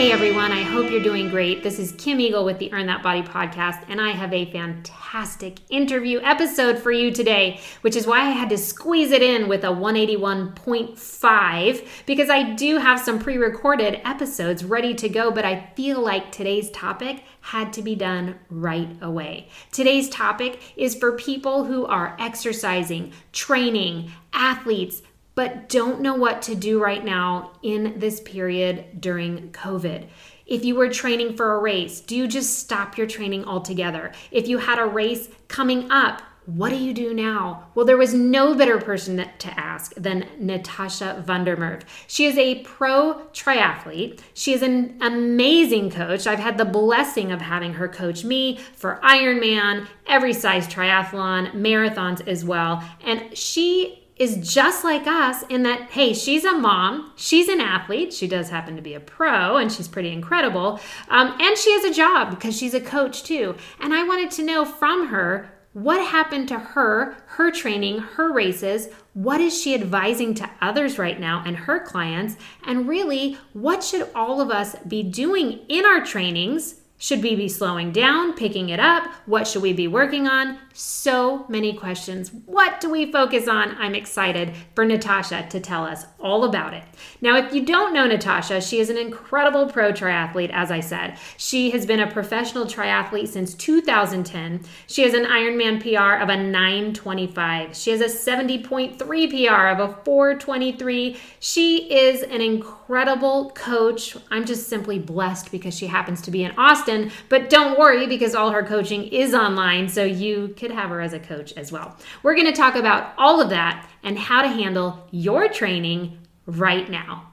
Hey everyone, I hope you're doing great. This is Kim Eagle with the Earn That Body podcast, and I have a fantastic interview episode for you today, which is why I had to squeeze it in with a 181.5 because I do have some pre recorded episodes ready to go, but I feel like today's topic had to be done right away. Today's topic is for people who are exercising, training, athletes but don't know what to do right now in this period during COVID. If you were training for a race, do you just stop your training altogether? If you had a race coming up, what do you do now? Well, there was no better person to ask than Natasha Van der Merwe. She is a pro triathlete. She is an amazing coach. I've had the blessing of having her coach me for Ironman, every size triathlon, marathons as well. And she is just like us in that, hey, she's a mom, she's an athlete, she does happen to be a pro, and she's pretty incredible. Um, and she has a job because she's a coach too. And I wanted to know from her what happened to her, her training, her races. What is she advising to others right now and her clients? And really, what should all of us be doing in our trainings should we be slowing down, picking it up? What should we be working on? So many questions. What do we focus on? I'm excited for Natasha to tell us all about it. Now, if you don't know Natasha, she is an incredible pro triathlete, as I said. She has been a professional triathlete since 2010. She has an Ironman PR of a 925. She has a 70.3 PR of a 423. She is an incredible coach. I'm just simply blessed because she happens to be in Austin Austin. But don't worry because all her coaching is online, so you could have her as a coach as well. We're going to talk about all of that and how to handle your training right now.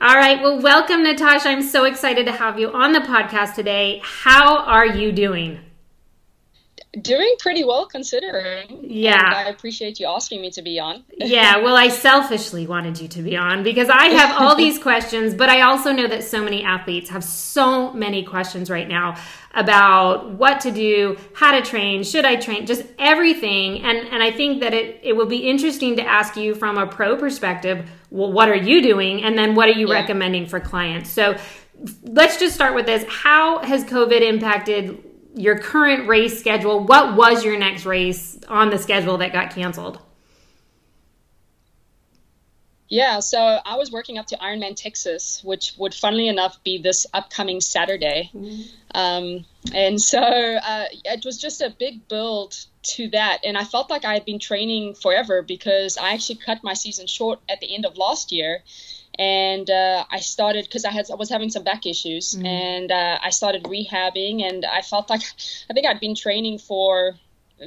All right, well, welcome, Natasha. I'm so excited to have you on the podcast today. How are you doing? Doing pretty well considering. Yeah. And I appreciate you asking me to be on. yeah, well, I selfishly wanted you to be on because I have all these questions, but I also know that so many athletes have so many questions right now about what to do, how to train, should I train, just everything. And and I think that it it will be interesting to ask you from a pro perspective, well, what are you doing and then what are you yeah. recommending for clients? So let's just start with this. How has COVID impacted your current race schedule. What was your next race on the schedule that got canceled? Yeah, so I was working up to Ironman Texas, which would, funnily enough, be this upcoming Saturday. Mm-hmm. Um, and so uh, it was just a big build to that. And I felt like I had been training forever because I actually cut my season short at the end of last year and uh, I started because I had I was having some back issues, mm. and uh, I started rehabbing, and I felt like I think I'd been training for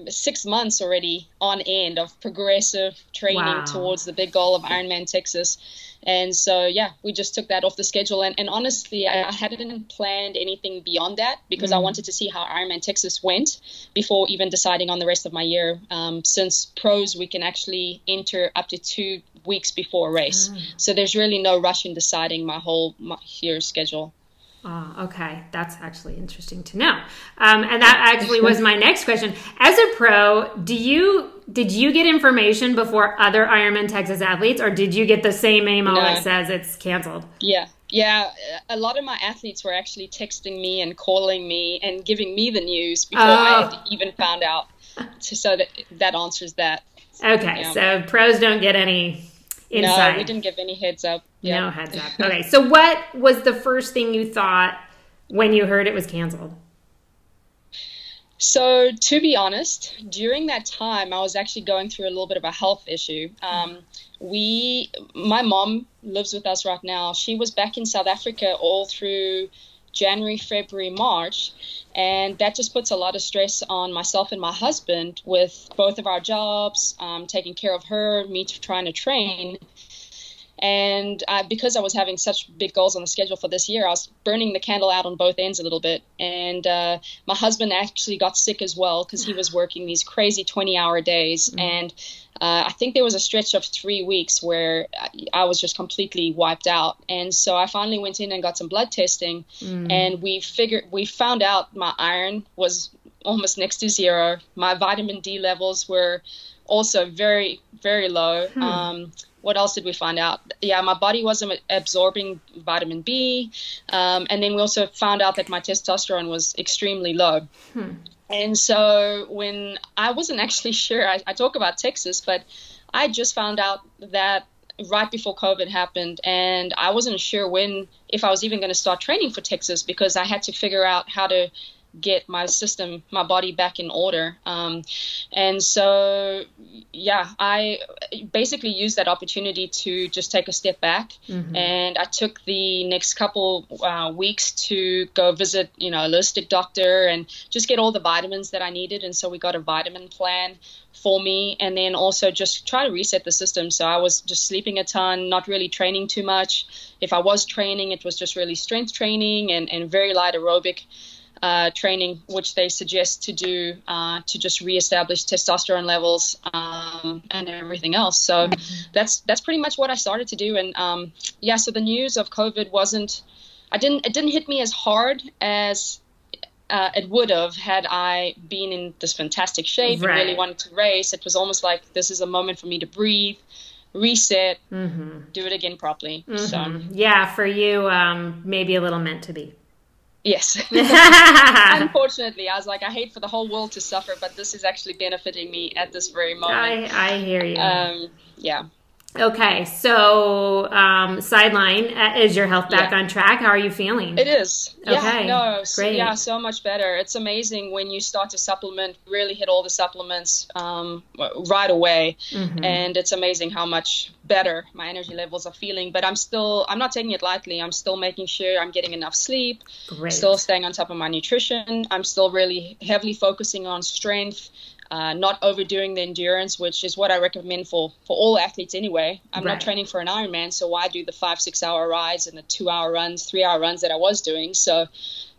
six months already on end of progressive training wow. towards the big goal of Ironman Texas. And so, yeah, we just took that off the schedule. And, and honestly, I, hadn't planned anything beyond that because mm. I wanted to see how Ironman Texas went before even deciding on the rest of my year. Um, since pros, we can actually enter up to two weeks before a race. Mm. So there's really no rush in deciding my whole my year schedule. Oh, okay. That's actually interesting to know. Um, and that actually was my next question. As a pro, do you did you get information before other Ironman Texas athletes, or did you get the same email no. that says it's canceled? Yeah, yeah. A lot of my athletes were actually texting me and calling me and giving me the news before oh. I even found out. So that that answers that. Okay, yeah. so pros don't get any inside. No, we didn't give any heads up. Yeah. No heads up. Okay, so what was the first thing you thought when you heard it was canceled? So, to be honest, during that time, I was actually going through a little bit of a health issue. Um, we, my mom lives with us right now. She was back in South Africa all through January, February, March. And that just puts a lot of stress on myself and my husband with both of our jobs, um, taking care of her, me trying to train. And uh, because I was having such big goals on the schedule for this year, I was burning the candle out on both ends a little bit. And uh, my husband actually got sick as well because he was working these crazy 20 hour days. Mm-hmm. And uh, I think there was a stretch of three weeks where I was just completely wiped out. And so I finally went in and got some blood testing. Mm. And we figured, we found out my iron was almost next to zero. My vitamin D levels were also very, very low. Hmm. Um, what else did we find out? Yeah, my body wasn't absorbing vitamin B. Um, and then we also found out that my testosterone was extremely low. Hmm. And so when I wasn't actually sure, I, I talk about Texas, but I just found out that right before COVID happened, and I wasn't sure when, if I was even going to start training for Texas because I had to figure out how to get my system, my body back in order. Um, and so, yeah, I basically used that opportunity to just take a step back. Mm-hmm. And I took the next couple uh, weeks to go visit, you know, a holistic doctor and just get all the vitamins that I needed. And so we got a vitamin plan for me and then also just try to reset the system so i was just sleeping a ton not really training too much if i was training it was just really strength training and, and very light aerobic uh, training, which they suggest to do uh, to just reestablish testosterone levels um, and everything else. So mm-hmm. that's that's pretty much what I started to do. And um, yeah, so the news of COVID wasn't, I didn't it didn't hit me as hard as uh, it would have had I been in this fantastic shape right. and really wanted to race. It was almost like this is a moment for me to breathe, reset, mm-hmm. do it again properly. Mm-hmm. So yeah, for you, um, maybe a little meant to be. Yes. Unfortunately, I was like, I hate for the whole world to suffer, but this is actually benefiting me at this very moment. I, I hear you. Um, yeah. Okay, so um, sideline uh, is your health back yeah. on track? How are you feeling? It is. Okay, yeah, no, great. Yeah, so much better. It's amazing when you start to supplement, really hit all the supplements um, right away, mm-hmm. and it's amazing how much better my energy levels are feeling. But I'm still, I'm not taking it lightly. I'm still making sure I'm getting enough sleep. Great. Still staying on top of my nutrition. I'm still really heavily focusing on strength uh, not overdoing the endurance, which is what I recommend for, for all athletes anyway. I'm right. not training for an Ironman, so why do the five, six hour rides and the two hour runs, three hour runs that I was doing? So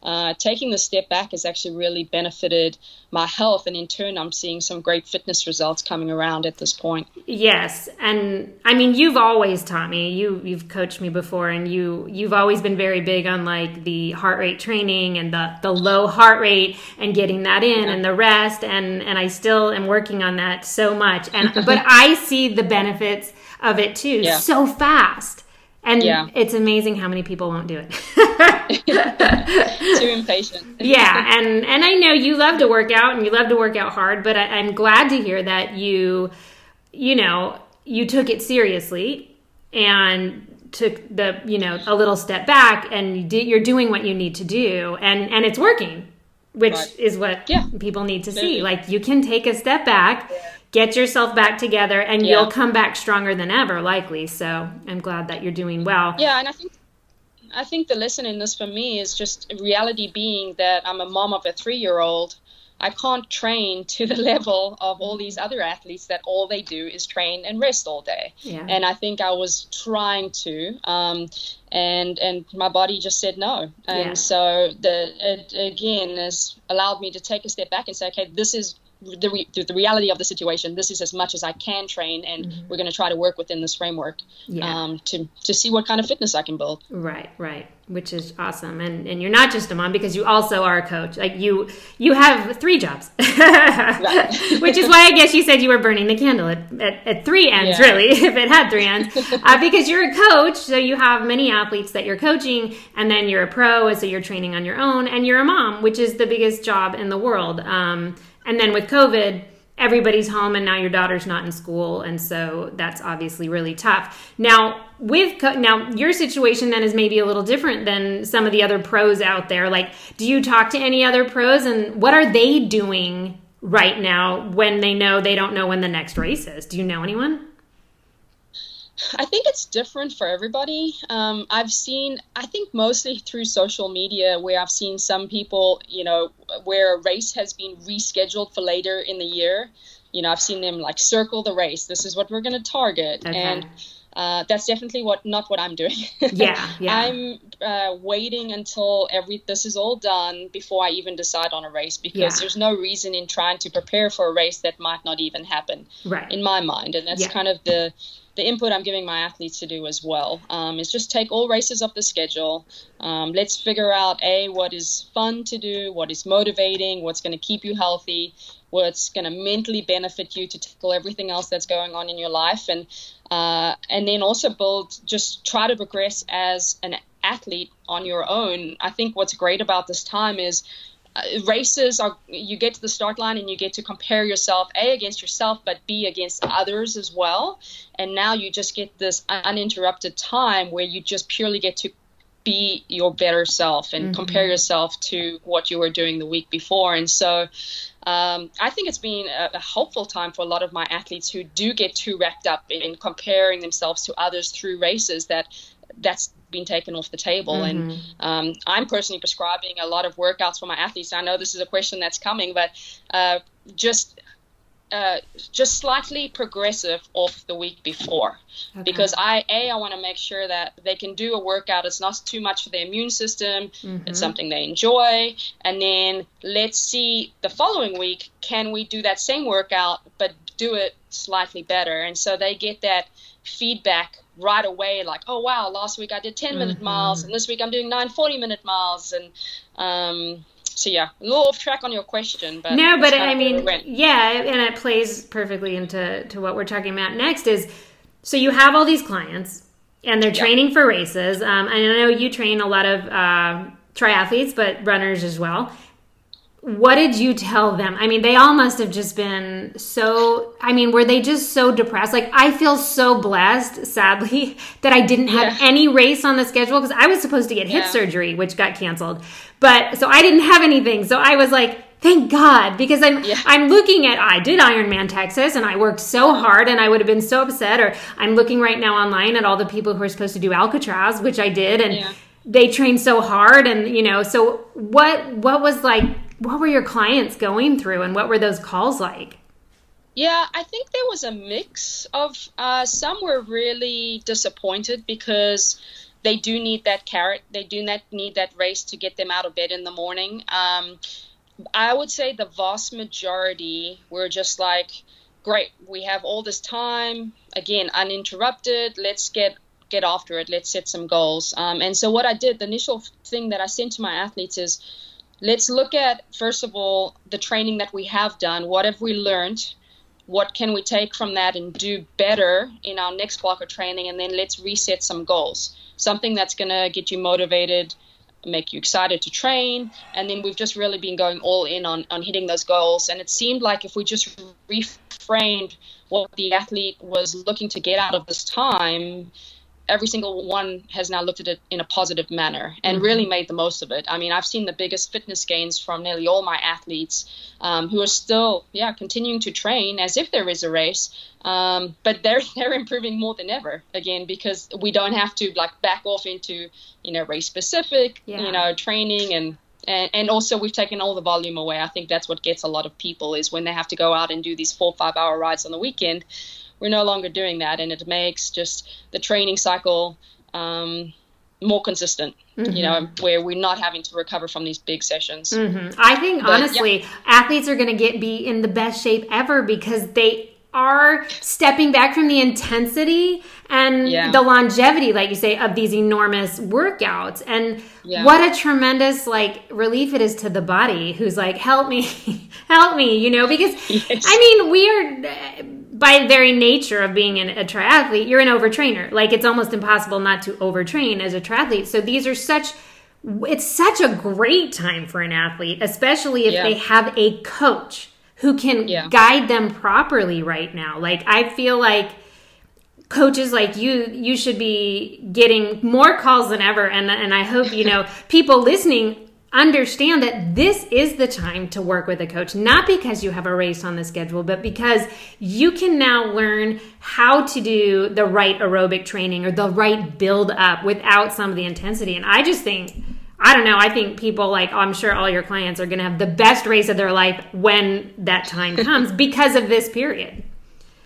uh, taking the step back has actually really benefited my health and in turn i'm seeing some great fitness results coming around at this point yes and i mean you've always taught me you you've coached me before and you you've always been very big on like the heart rate training and the the low heart rate and getting that in yeah. and the rest and and i still am working on that so much and but i see the benefits of it too yeah. so fast and yeah. it's amazing how many people won't do it. Too impatient. yeah, and and I know you love to work out and you love to work out hard, but I, I'm glad to hear that you, you know, you took it seriously and took the you know a little step back and you did, you're doing what you need to do and and it's working which right. is what yeah. people need to see like you can take a step back yeah get yourself back together and yeah. you'll come back stronger than ever likely so i'm glad that you're doing well yeah and i think i think the lesson in this for me is just reality being that i'm a mom of a three year old i can't train to the level of all these other athletes that all they do is train and rest all day yeah. and i think i was trying to um, and and my body just said no and yeah. so the it again has allowed me to take a step back and say okay this is the, re- the reality of the situation. This is as much as I can train, and mm-hmm. we're going to try to work within this framework yeah. um, to to see what kind of fitness I can build. Right, right, which is awesome. And and you're not just a mom because you also are a coach. Like you you have three jobs, which is why I guess you said you were burning the candle at, at, at three ends, yeah. really, if it had three ends, uh, because you're a coach. So you have many athletes that you're coaching, and then you're a pro, so you're training on your own, and you're a mom, which is the biggest job in the world. Um, and then with COVID, everybody's home and now your daughter's not in school. And so that's obviously really tough. Now with now your situation then is maybe a little different than some of the other pros out there. Like do you talk to any other pros? And what are they doing right now when they know they don't know when the next race is? Do you know anyone I think it's different for everybody. Um, I've seen, I think mostly through social media, where I've seen some people, you know, where a race has been rescheduled for later in the year. You know, I've seen them like circle the race. This is what we're going to target. Okay. And uh, that's definitely what not what I'm doing. yeah, yeah. I'm uh, waiting until every this is all done before I even decide on a race because Yeah. there's no reason in trying to prepare for a race that might not even happen right. in my mind, and that's Yeah. kind of the the input I'm giving my athletes to do as well. Um, is just take all races off the schedule. Um, let's figure out a what is fun to do, what is motivating, what's going to keep you healthy, what's going to mentally benefit you to tackle everything else that's going on in your life, and uh, and then also build just try to progress as an athlete on your own. I think what's great about this time is races are you get to the start line and you get to compare yourself a against yourself but b against others as well. And now you just get this uninterrupted time where you just purely get to be your better self and compare yourself to what you were doing the week before. And so um, I think it's been a, a helpful time for a lot of my athletes who do get too wrapped up in comparing themselves to others through races that that's been taken off the table. And um, I'm personally prescribing a lot of workouts for my athletes. I know this is a question that's coming, but uh, just uh, just slightly progressive off the week before because I a I want to make sure that they can do a workout. It's not too much for their immune system. It's something they enjoy, and then let's see the following week can we do that same workout but do it slightly better, and so they get that feedback right away like oh wow last week i did 10 minute miles and this week i'm doing 9 40 minute miles and um so yeah a little off track on your question but No, but I of where we mean, yeah, and it plays perfectly into to what we're talking about next. Is so you have all these clients and they're Yeah. training for races. Um, and I know you train a lot of um triathletes, but runners as well. What did you tell them? I mean, they all must have just been so. I mean, were they just so depressed? Like, I feel so blessed, sadly, that I didn't have Yeah. any race on the schedule because I was supposed to get hip Yeah. surgery, which got canceled. But so I didn't have anything. So I was like, thank God, because I'm Yeah. I'm looking at I did Ironman Texas and I worked so hard and I would have been so upset. Or I'm looking right now online at all the people who are supposed to do Alcatraz, which I did, and they trained so hard. And you know, so what what was like? What were your clients going through, and what were those calls like? Yeah, I think there was a mix of uh, some were really disappointed because they do need that carrot. They do not need that race to get them out of bed in the morning. Um, I would say the vast majority were just like, great, we have all this time, again, uninterrupted. Let's get get after it. Let's set some goals. Um, and so what I did, the initial thing that I sent to my athletes is, let's look at first of all the training that we have done. What have we learned? What can we take from that and do better in our next block of training? And then let's reset some goals. Something that's going to get you motivated, make you excited to train. And then we've just really been going all in on, on hitting those goals. And it seemed like if we just reframed what the athlete was looking to get out of this time, every single one has now looked at it in a positive manner and really made the most of it. I mean, I've seen the biggest fitness gains from nearly all my athletes um, who are still, yeah, continuing to train as if there is a race, um, but they're they're improving more than ever again because we don't have to like back off into you know race specific, Yeah. you know, training and. And, and also we've taken all the volume away. I think that's what gets a lot of people is when they have to go out and do these four five hour rides on the weekend we're no longer doing that and it makes just the training cycle um, more consistent you know where we're not having to recover from these big sessions I think But, honestly, athletes are going to get be in the best shape ever because they are stepping back from the intensity and Yeah. the longevity, like you say, of these enormous workouts. And Yeah. what a tremendous like relief it is to the body, who's like, "Help me, help me," you know? Because Yes. I mean, we are. By very nature of being an, a triathlete, you're an overtrainer. Like it's almost impossible not to overtrain as a triathlete. So these are such it's such a great time for an athlete, especially if Yeah. they have a coach who can Yeah. guide them properly right now. Like I feel like coaches like you you should be getting more calls than ever and and I hope you know people listening understand that this is the time to work with a coach not because you have a race on the schedule but because you can now learn how to do the right aerobic training or the right build up without some of the intensity and I just think I don't know. I think people like I'm sure all your clients are going to have the best race of their life when that time comes because of this period.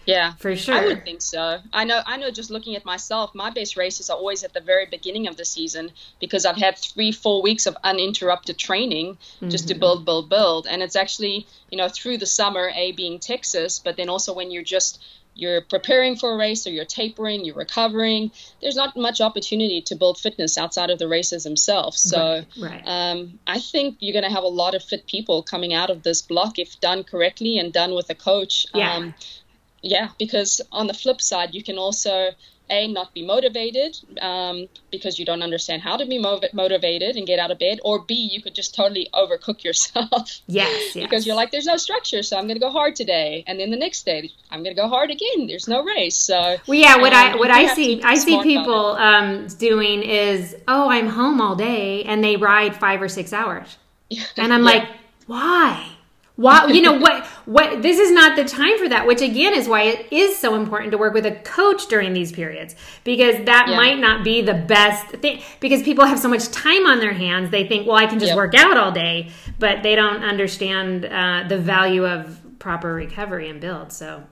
Yeah, for sure. I would think so. I know. I know. Just looking at myself, my best races are always at the very beginning of the season because I've had three, four weeks of uninterrupted training mm-hmm. just to mm-hmm. build, build, build, and it's actually you know through the summer, a being Texas, but then also when you're just you're preparing for a race or you're tapering, you're recovering. There's not much opportunity to build fitness outside of the races themselves. So right, right. Um, I think you're going to have a lot of fit people coming out of this block if done correctly and done with a coach. Yeah. Um, yeah, because on the flip side, you can also a not be motivated um, because you don't understand how to be mov- motivated and get out of bed or b you could just totally overcook yourself. Yes, yes. because you're like there's no structure so i'm going to go hard today. And then the next day i'm going to go hard again. There's no race. So well yeah what um, i what i see i see people um, doing is oh i'm home all day and they ride five or six hours. And i'm yeah. like why why, you know what? What this is not the time for that. Which again is why it is so important to work with a coach during these periods because that yeah. might not be the best thing. Because people have so much time on their hands, they think, well, I can just yep. work out all day, but they don't understand uh, the value of proper recovery and build. So,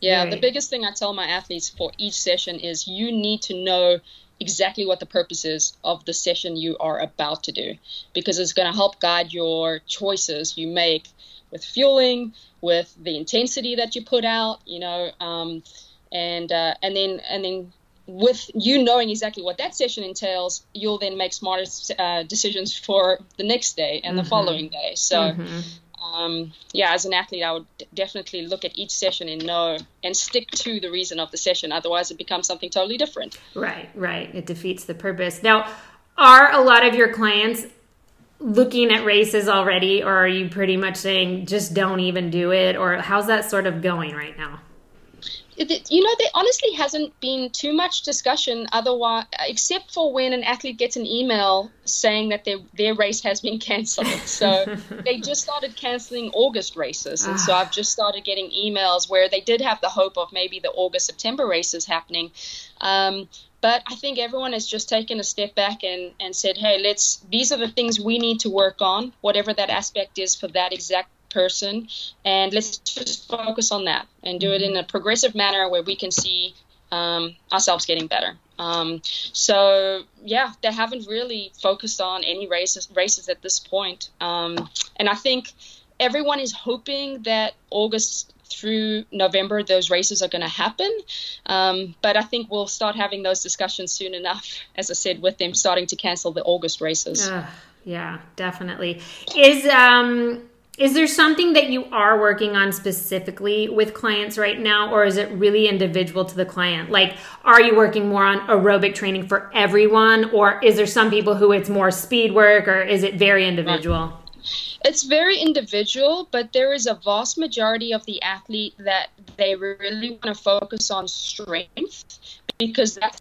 yeah, the biggest thing I tell my athletes for each session is you need to know exactly what the purpose is of the session you are about to do because it's going to help guide your choices you make with fueling, with the intensity that you put out, you know, um, and uh, and then and then with you knowing exactly what that session entails, you'll then make smarter uh, decisions for the next day and mm-hmm. the following day. So. Mm-hmm. Um, yeah, as an athlete, I would definitely look at each session and know and stick to the reason of the session. Otherwise, it becomes something totally different. Right, right. It defeats the purpose. Now, are a lot of your clients looking at races already, or are you pretty much saying just don't even do it, or how's that sort of going right now? You know, there honestly hasn't been too much discussion otherwise, except for when an athlete gets an email saying that their their race has been cancelled. So they just started cancelling August races, and so ah. I've just started getting emails where they did have the hope of maybe the August September races happening. Um, but I think everyone has just taken a step back and, and said, hey, let's, these are the things we need to work on, whatever that aspect is for that exact person. And let's just focus on that and do it in a progressive manner where we can see um, ourselves getting better. Um, so yeah, they haven't really focused on any races races at this point. Um, and I think everyone is hoping that August through November, those races are going to happen. Um, but I think we'll start having those discussions soon enough, as I said, with them starting to cancel the August races. Yeah, definitely. Is um is there something that you are working on specifically with clients right now, or is it really individual to the client? Like, are you working more on aerobic training for everyone, or is there some people who it's more speed work, or is it very individual? It's very individual, but there is a vast majority of the athlete that they really want to focus on strength because that's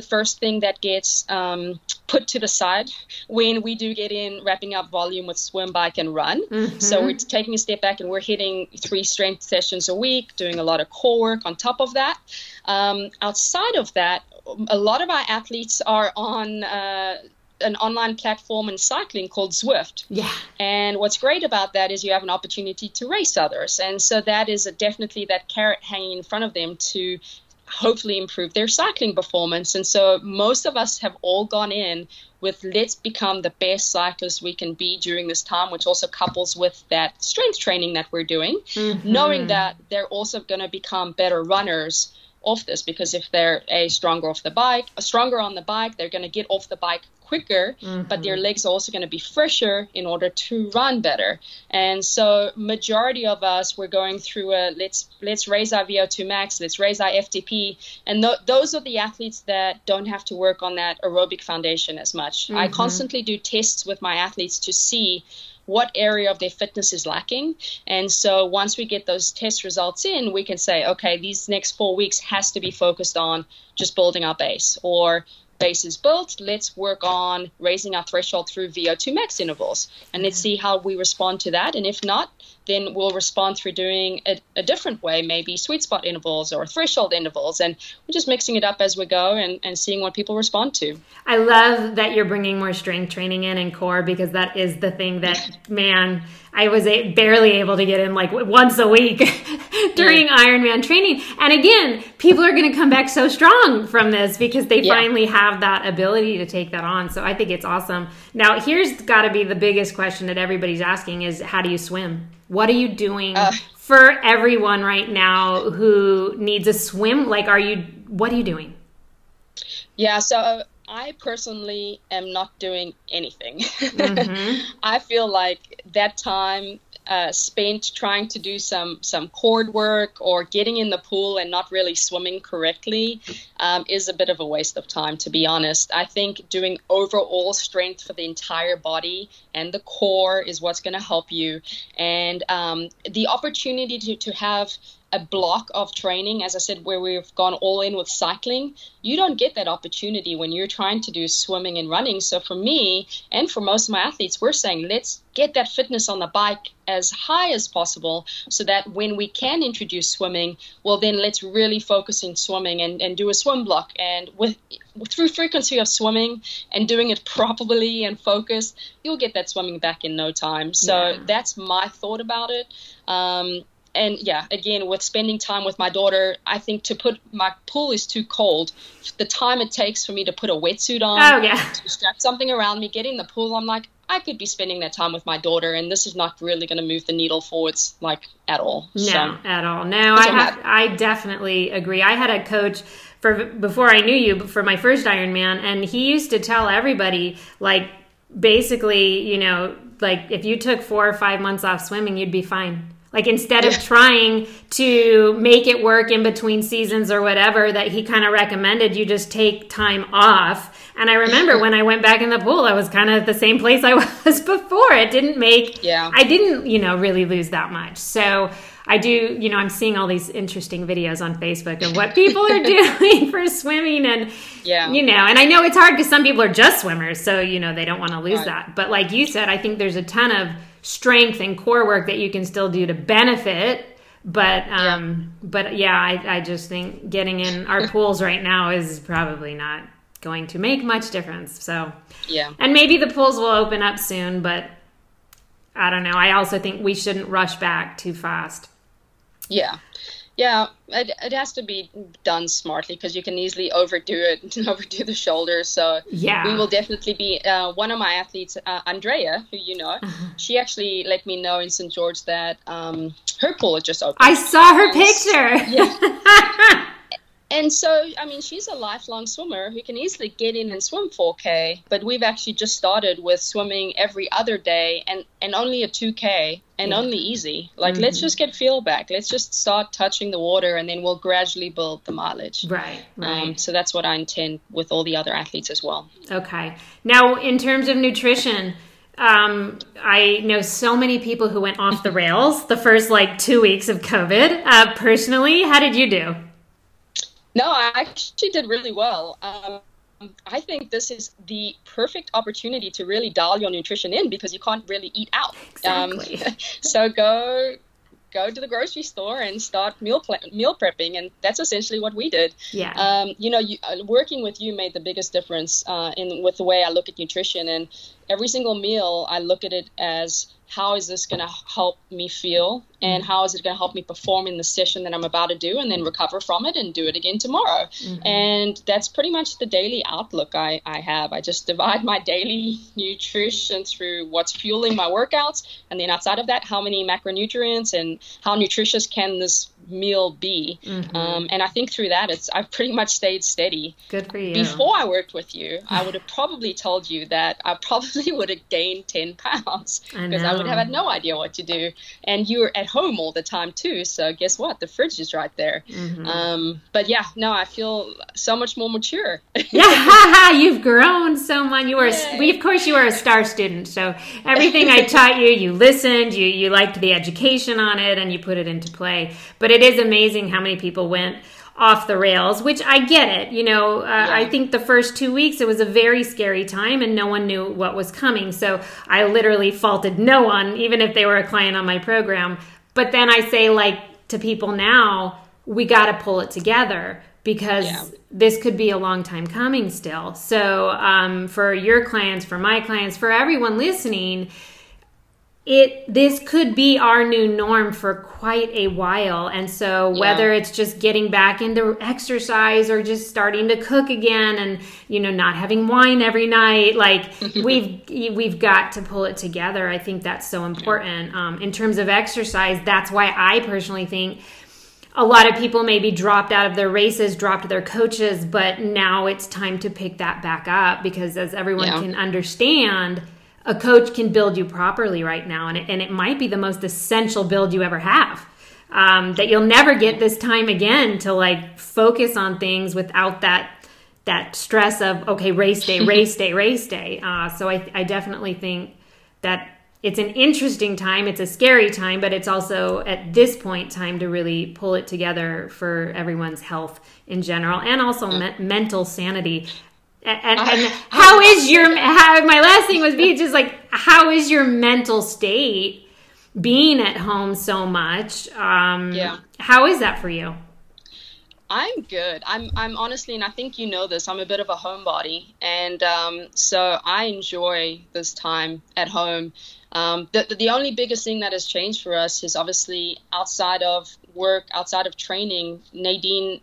the first thing that gets um, put to the side when we do get in wrapping up volume with swim, bike, and run. Mm-hmm. So we're taking a step back and we're hitting three strength sessions a week, doing a lot of core work on top of that. Um, outside of that, a lot of our athletes are on uh, an online platform in cycling called Zwift. Yeah. And what's great about that is you have an opportunity to race others. And so that is definitely that carrot hanging in front of them to hopefully improve their cycling performance. And so most of us have all gone in with let's become the best cyclists we can be during this time, which also couples with that strength training that we're doing, mm-hmm. knowing that they're also going to become better runners off this because if they're a stronger off the bike, a stronger on the bike, they're going to get off the bike quicker, mm-hmm. but their mm-hmm. legs are also going to be fresher in order to run better. And so, majority of us we're going through a let's let's raise our VO2 max, let's raise our FTP, and th- those are the athletes that don't have to work on that aerobic foundation as much. Mm-hmm. I constantly do tests with my athletes to see what area of their fitness is lacking. And so once we get those test results in, we can say, okay, these next four weeks has to be focused on just building our base or base is built, let's work on raising our threshold through VO2 max intervals and let's see how we respond to that. And if not, then we'll respond through doing a, a different way, maybe sweet spot intervals or threshold intervals. And we're just mixing it up as we go and, and seeing what people respond to. I love that you're bringing more strength training in and core because that is the thing that, man, I was a, barely able to get in like once a week during yeah. Ironman training. And again, people are going to come back so strong from this because they yeah. finally have that ability to take that on. So I think it's awesome. Now, here's got to be the biggest question that everybody's asking is how do you swim? What are you doing uh, for everyone right now who needs a swim? Like, are you, what are you doing? Yeah, so I personally am not doing anything. Mm-hmm. I feel like that time uh, spent trying to do some some core work or getting in the pool and not really swimming correctly um, is a bit of a waste of time to be honest. I think doing overall strength for the entire body and the core is what's going to help you. And um, the opportunity to, to have a block of training, as I said, where we've gone all in with cycling, you don't get that opportunity when you're trying to do swimming and running. So for me and for most of my athletes, we're saying let's get that fitness on the bike as high as possible so that when we can introduce swimming, well, then let's really focus in swimming and, and do a swim block. And with through frequency of swimming and doing it properly and focused, you'll get that swimming back in no time. So yeah. that's my thought about it. Um, and yeah, again, with spending time with my daughter, I think to put my pool is too cold. The time it takes for me to put a wetsuit on, oh, yeah. to strap something around me, get in the pool, I'm like, I could be spending that time with my daughter, and this is not really going to move the needle forwards like at all. No, so, at all. No, I have, I definitely agree. I had a coach for before I knew you for my first Ironman, and he used to tell everybody like basically, you know, like if you took four or five months off swimming, you'd be fine like instead of trying to make it work in between seasons or whatever, that he kind of recommended you just take time off. And I remember when I went back in the pool, I was kind of the same place I was before. It didn't make, yeah, I didn't, you know, really lose that much. So I do, you know, I'm seeing all these interesting videos on Facebook of what people are doing for swimming and, yeah, you know, and I know it's hard because some people are just swimmers. So, you know, they don't want to lose right. that. But like you said, I think there's a ton of, strength and core work that you can still do to benefit but um yeah. but yeah I, I just think getting in our pools right now is probably not going to make much difference so. Yeah. And maybe the pools will open up soon but i don't know. I also think we shouldn't rush back too fast. Yeah yeah, it, it has to be done smartly because you can easily overdo it, and overdo the shoulders. So yeah, we will definitely be. Uh, one of my athletes, uh, Andrea, who you know, uh-huh. she actually let me know in St. George that um, her pool had just opened. I saw her picture. Yeah. And so, I mean, she's a lifelong swimmer who can easily get in and swim 4K. But we've actually just started with swimming every other day and, and only a 2K and yeah. only easy. Like, mm-hmm. let's just get feel back. Let's just start touching the water and then we'll gradually build the mileage. Right. Right. Um, so that's what I intend with all the other athletes as well. Okay. Now, in terms of nutrition, um, I know so many people who went off the rails the first like two weeks of COVID. Uh, personally, how did you do? No, I actually did really well. Um, I think this is the perfect opportunity to really dial your nutrition in because you can't really eat out. Exactly. Um, so go go to the grocery store and start meal pl- meal prepping, and that's essentially what we did. Yeah. Um, you know, you, uh, working with you made the biggest difference uh, in with the way I look at nutrition, and every single meal I look at it as how is this going to help me feel and how is it going to help me perform in the session that I'm about to do and then recover from it and do it again tomorrow. Mm-hmm. And that's pretty much the daily outlook I, I have. I just divide my daily nutrition through what's fueling my workouts and then outside of that, how many macronutrients and how nutritious can this meal be. Mm-hmm. Um, and I think through that, it's I've pretty much stayed steady. Good for you. Before I worked with you, I would have probably told you that I probably would have gained 10 pounds because I, I, would have had no idea what to do. And you were at home all the time too. So guess what? The fridge is right there. Mm-hmm. Um, but yeah, no, I feel so much more mature. yeah, you've grown so much. You were, we, of course, you were a star student. So everything I taught you, you listened, you, you liked the education on it, and you put it into play. But it is amazing how many people went off the rails, which I get it. You know, uh, yeah. I think the first two weeks it was a very scary time and no one knew what was coming. So I literally faulted no one, even if they were a client on my program. But then I say, like, to people now, we got to pull it together because yeah. this could be a long time coming still. So, um, for your clients, for my clients, for everyone listening, it this could be our new norm for quite a while and so whether yeah. it's just getting back into exercise or just starting to cook again and you know not having wine every night like we've we've got to pull it together i think that's so important um, in terms of exercise that's why i personally think a lot of people maybe dropped out of their races, dropped their coaches, but now it's time to pick that back up because, as everyone yeah. can understand, a coach can build you properly right now, and it, and it might be the most essential build you ever have. Um, that you'll never get this time again to like focus on things without that that stress of okay race day race day race day. Uh, so I, I definitely think that it's an interesting time it's a scary time but it's also at this point time to really pull it together for everyone's health in general and also me- mental sanity and, and how is your how my last thing was be just like how is your mental state being at home so much? Um yeah. how is that for you? I'm good. I'm i'm honestly and i think you know this i'm a bit of a homebody. And um so i enjoy this time at home. Um, the, the only biggest thing that has changed for us is obviously outside of work, outside of training, Nadine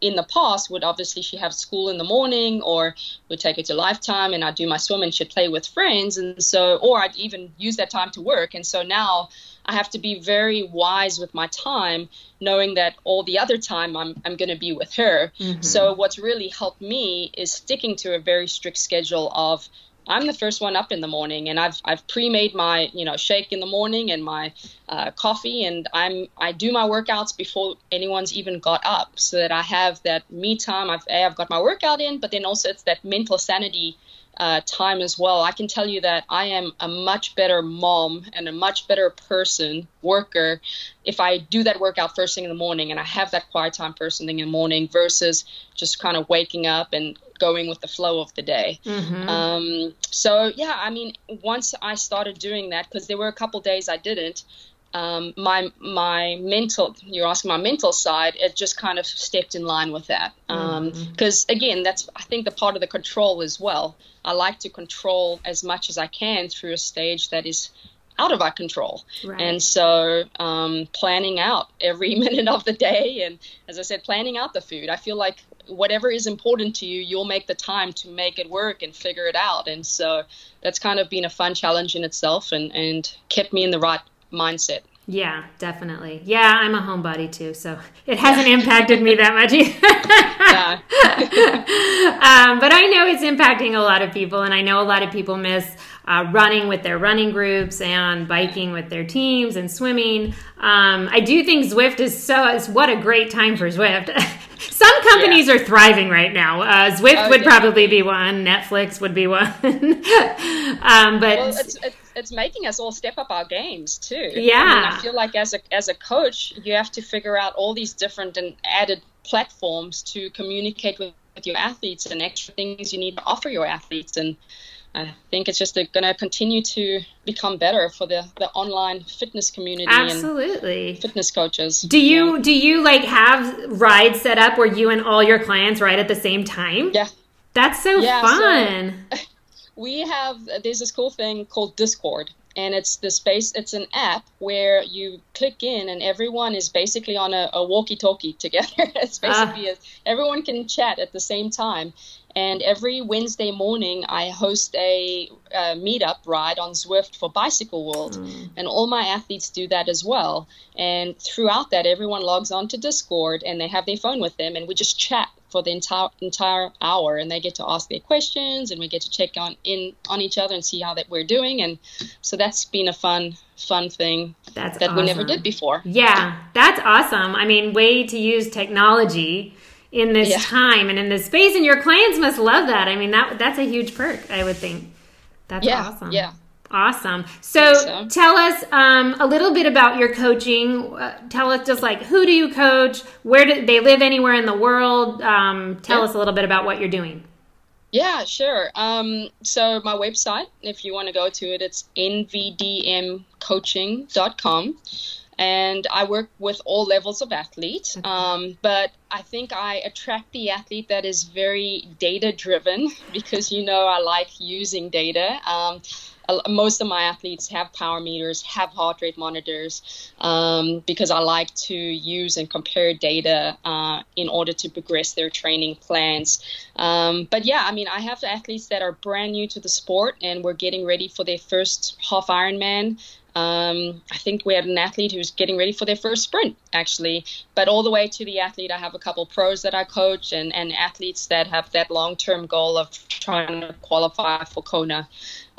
in the past would obviously she have school in the morning or would take her to lifetime and I'd do my swim and she'd play with friends and so or I'd even use that time to work and so now I have to be very wise with my time knowing that all the other time I'm, I'm going to be with her mm-hmm. so what's really helped me is sticking to a very strict schedule of I'm the first one up in the morning, and I've I've pre-made my you know shake in the morning and my uh, coffee, and I'm I do my workouts before anyone's even got up, so that I have that me time. I've I've got my workout in, but then also it's that mental sanity uh, time as well. I can tell you that I am a much better mom and a much better person, worker, if I do that workout first thing in the morning and I have that quiet time first thing in the morning versus just kind of waking up and going with the flow of the day. Mm-hmm. Um, so yeah, I mean, once I started doing that, because there were a couple days I didn't. Um, my my mental you're asking my mental side it just kind of stepped in line with that because um, mm-hmm. again that's i think the part of the control as well i like to control as much as i can through a stage that is out of our control. Right. And so um, planning out every minute of the day, and as I said, planning out the food. I feel like whatever is important to you, you'll make the time to make it work and figure it out. And so that's kind of been a fun challenge in itself and, and kept me in the right mindset. Yeah, definitely. Yeah, I'm a homebody too, so it hasn't impacted me that much. um, but I know it's impacting a lot of people, and I know a lot of people miss uh, running with their running groups and biking with their teams and swimming. Um, I do think Zwift is so. Is what a great time for Zwift. Some companies yeah. are thriving right now. Uh, Zwift oh, would probably be one. Netflix would be one. um, but well, it's, it's, it's, making us all step up our games too. Yeah, I, mean, I feel like as a as a coach, you have to figure out all these different and added platforms to communicate with, with your athletes and extra things you need to offer your athletes and I think it's just going to continue to become better for the, the online fitness community. Absolutely, fitness coaches. Do you yeah. do you like have rides set up where you and all your clients ride at the same time? Yeah, that's so yeah, fun. So we have there's this cool thing called Discord, and it's the space. It's an app where you click in, and everyone is basically on a, a walkie-talkie together. it's ah. basically uh. a, everyone can chat at the same time and every Wednesday morning, I host a, a meetup ride on Zwift for Bicycle World. Mm. And all my athletes do that as well. And throughout that, everyone logs on to Discord and they have their phone with them. And we just chat for the entire entire hour and they get to ask their questions and we get to check on in on each other and see how that we're doing and so that's been a fun fun thing that's that awesome. we never did before. Yeah that's awesome. I mean way to use technology in this yeah. time and in this space and your clients must love that. I mean that that's a huge perk i would think. That's yeah, awesome. yeah awesome so, so. tell us um, a little bit about your coaching uh, tell us just like who do you coach where do they live anywhere in the world um, tell yeah. us a little bit about what you're doing yeah sure um, so my website if you want to go to it it's nvdmcoaching.com and I work with all levels of athletes. Okay. Um, but I think I attract the athlete that is very data driven because you know I like using data. Most of my athletes have power meters, have heart rate monitors, um, because I like to use and compare data uh, in order to progress their training plans. Um, but yeah, I mean, I have athletes that are brand new to the sport and we're getting ready for their first half Ironman. Um, I think we had an athlete who's getting ready for their first sprint, actually. But all the way to the athlete, I have a couple pros that I coach and, and athletes that have that long term goal of trying to qualify for Kona.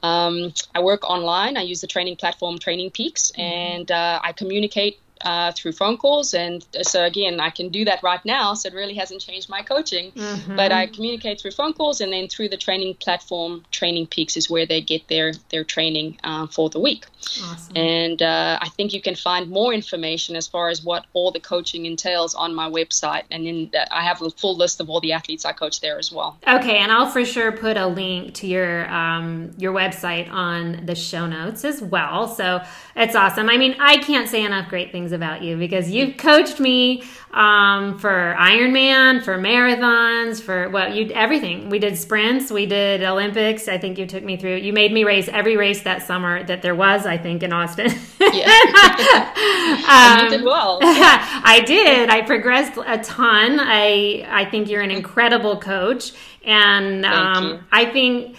Um, I work online. I use the training platform Training Peaks, mm-hmm. and uh, I communicate uh, through phone calls. And so, again, I can do that right now. So, it really hasn't changed my coaching. Mm-hmm. But I communicate through phone calls and then through the training platform, Training Peaks is where they get their, their training uh, for the week. Awesome. And uh, I think you can find more information as far as what all the coaching entails on my website. And then I have a full list of all the athletes I coach there as well. Okay. And I'll for sure put a link to your, um, your website on the show notes as well. So, it's awesome. I mean, I can't say enough great things things about you because you coached me um, for Ironman, for marathons, for well, you everything. We did sprints, we did Olympics. I think you took me through. You made me race every race that summer that there was. I think in Austin. Yeah, um, you did well. Yeah. I did. I progressed a ton. I I think you're an incredible coach, and um, I think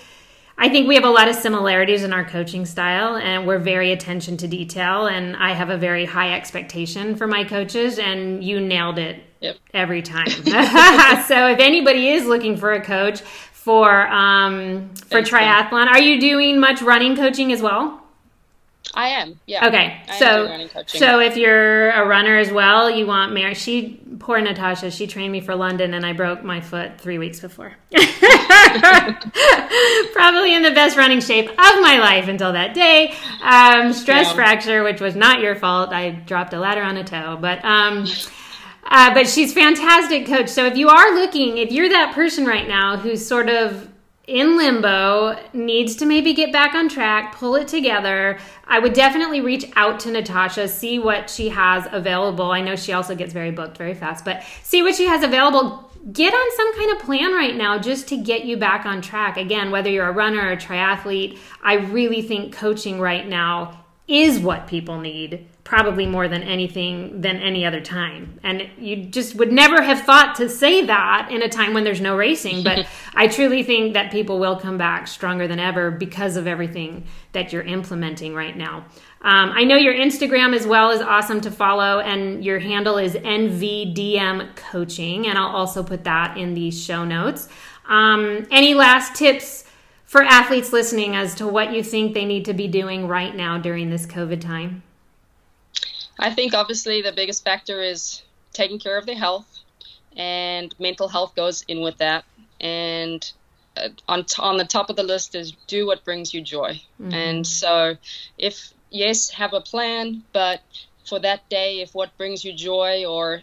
I think we have a lot of similarities in our coaching style, and we're very attention to detail. And I have a very high expectation for my coaches, and you nailed it yep. every time. so if anybody is looking for a coach for um, for Thanks, triathlon, are you doing much running coaching as well? I am. Yeah. Okay. I so so if you're a runner as well, you want Mary. She poor Natasha. She trained me for London, and I broke my foot three weeks before. Probably in the best running shape of my life until that day. Um, stress yeah. fracture, which was not your fault. I dropped a ladder on a toe, but. Um, uh, but she's fantastic coach. So if you are looking, if you're that person right now who's sort of in limbo, needs to maybe get back on track, pull it together. I would definitely reach out to Natasha, see what she has available. I know she also gets very booked very fast, but see what she has available. Get on some kind of plan right now just to get you back on track. Again, whether you're a runner or a triathlete, I really think coaching right now is what people need probably more than anything than any other time. And you just would never have thought to say that in a time when there's no racing. But I truly think that people will come back stronger than ever because of everything that you're implementing right now. Um, I know your Instagram as well is awesome to follow, and your handle is NVDM Coaching, and I'll also put that in the show notes. Um, any last tips for athletes listening as to what you think they need to be doing right now during this COVID time? I think obviously the biggest factor is taking care of their health, and mental health goes in with that. And uh, on t- on the top of the list is do what brings you joy. Mm-hmm. And so, if yes, have a plan, but for that day, if what brings you joy or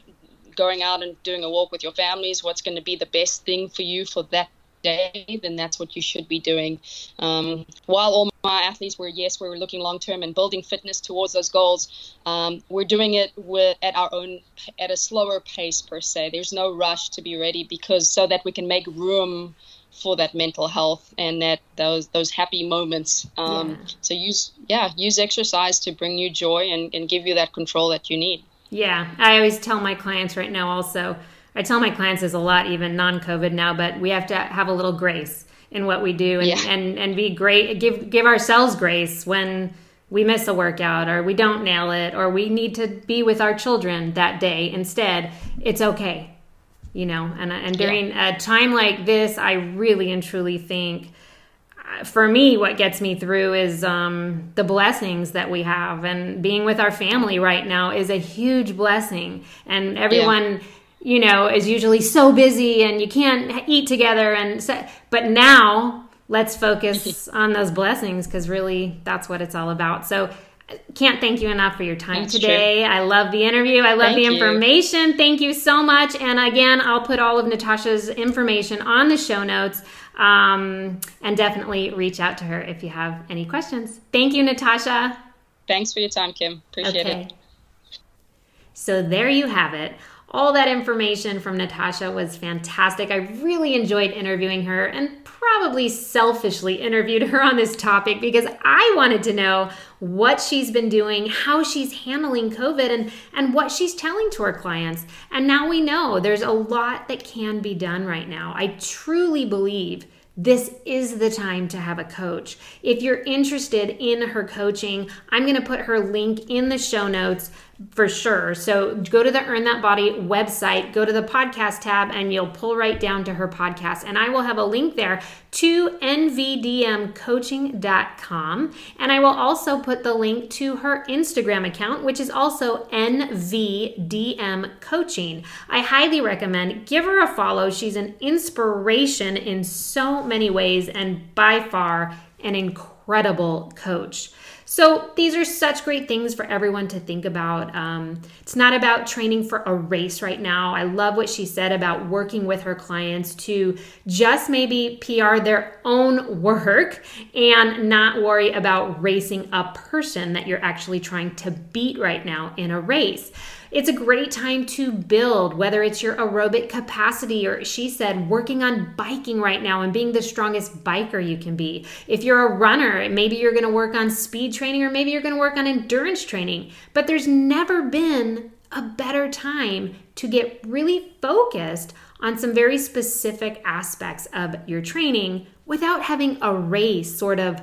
going out and doing a walk with your family is what's going to be the best thing for you for that day, then that's what you should be doing. Um, while all my athletes were, yes, we were looking long term and building fitness towards those goals, um, we're doing it with, at our own, at a slower pace per se. There's no rush to be ready because so that we can make room for that mental health and that those those happy moments. Um, yeah. So use yeah use exercise to bring you joy and, and give you that control that you need. Yeah, I always tell my clients right now also I tell my clients this a lot, even non-COVID now, but we have to have a little grace in what we do and, yeah. and, and be great, give, give ourselves grace when we miss a workout or we don't nail it or we need to be with our children that day instead. It's okay. You know, and, and during yeah. a time like this, I really and truly think uh, for me, what gets me through is um, the blessings that we have, and being with our family right now is a huge blessing. And everyone, yeah you know, is usually so busy and you can't eat together. And so, but now let's focus on those blessings because really that's what it's all about. So can't thank you enough for your time That's today. True. I love the interview. I love thank the information. You. Thank you so much. And again, I'll put all of Natasha's information on the show notes. Um, and definitely reach out to her if you have any questions. Thank you, Natasha. Thanks for your time, Kim. Appreciate okay. it. So there you have it. All that information from Natasha was fantastic. I really enjoyed interviewing her and probably selfishly interviewed her on this topic because I wanted to know what she's been doing, how she's handling COVID, and, and what she's telling to her clients. And now we know there's a lot that can be done right now. I truly believe this is the time to have a coach. If you're interested in her coaching, I'm going to put her link in the show notes for sure. So go to the Earn That Body website, go to the podcast tab, and you'll pull right down to her podcast. And I will have a link there to nvdmcoaching.com. And I will also put the link to her Instagram account, which is also NVDM Coaching. I highly recommend give her a follow. She's an inspiration in so many ways and by far an incredible coach. So these are such great things for everyone to think about. Um, it's not about training for a race right now. I love what she said about working with her clients to just maybe PR their own work and not worry about racing a person that you're actually trying to beat right now in a race. It's a great time to build, whether it's your aerobic capacity or she said working on biking right now and being the strongest biker you can be. If you're a runner, maybe you're to work on speed training or maybe you're to work on endurance training. But there's never been a better time to get really focused on some very specific aspects of your training without having a race sort of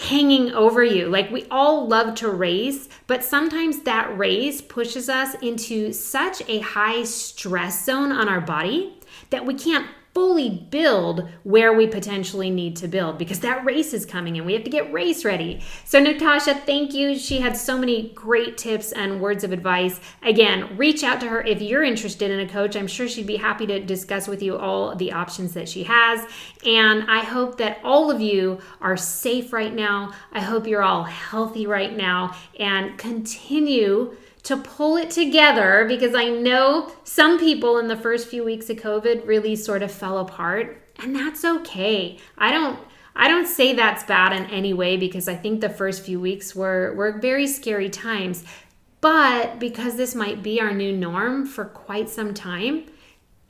hanging over you. Like we all love to race, but sometimes that race pushes us into such a high stress zone on our body that we can't fully build where we potentially need to build because that race is coming and we have to get race ready. So, Natasha, thank you. She had so many great tips and words of advice. Again, reach out to her if you're interested in a coach. I'm sure she'd be happy to discuss with you all the options that she has. And I hope that all of you are safe right now. I hope you're all healthy right now and continue to pull it together because I know some people in the first few weeks of COVID really sort of fell apart, and that's okay. I don't I don't say that's bad in any way because I think the first few weeks were were very scary times. But because this might be our new norm for quite some time,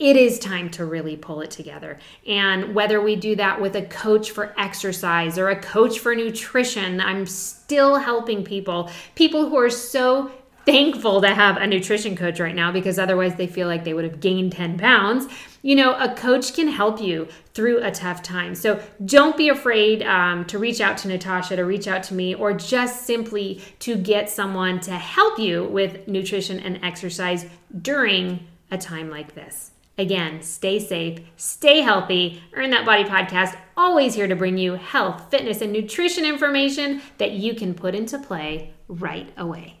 it is time to really pull it together. And whether we do that with a coach for exercise or a coach for nutrition, I'm still helping people, people who are so thankful to have a nutrition coach right now because otherwise they feel like they would have gained 10 pounds. You know, a coach can help you through a tough time. So don't be afraid um, to reach out to Natasha, to reach out to me, or just simply to get someone to help you with nutrition and exercise during a time like this. Again, stay safe, stay healthy. Earn That Body podcast, always here to bring you health, fitness, and nutrition information that you can put into play right away.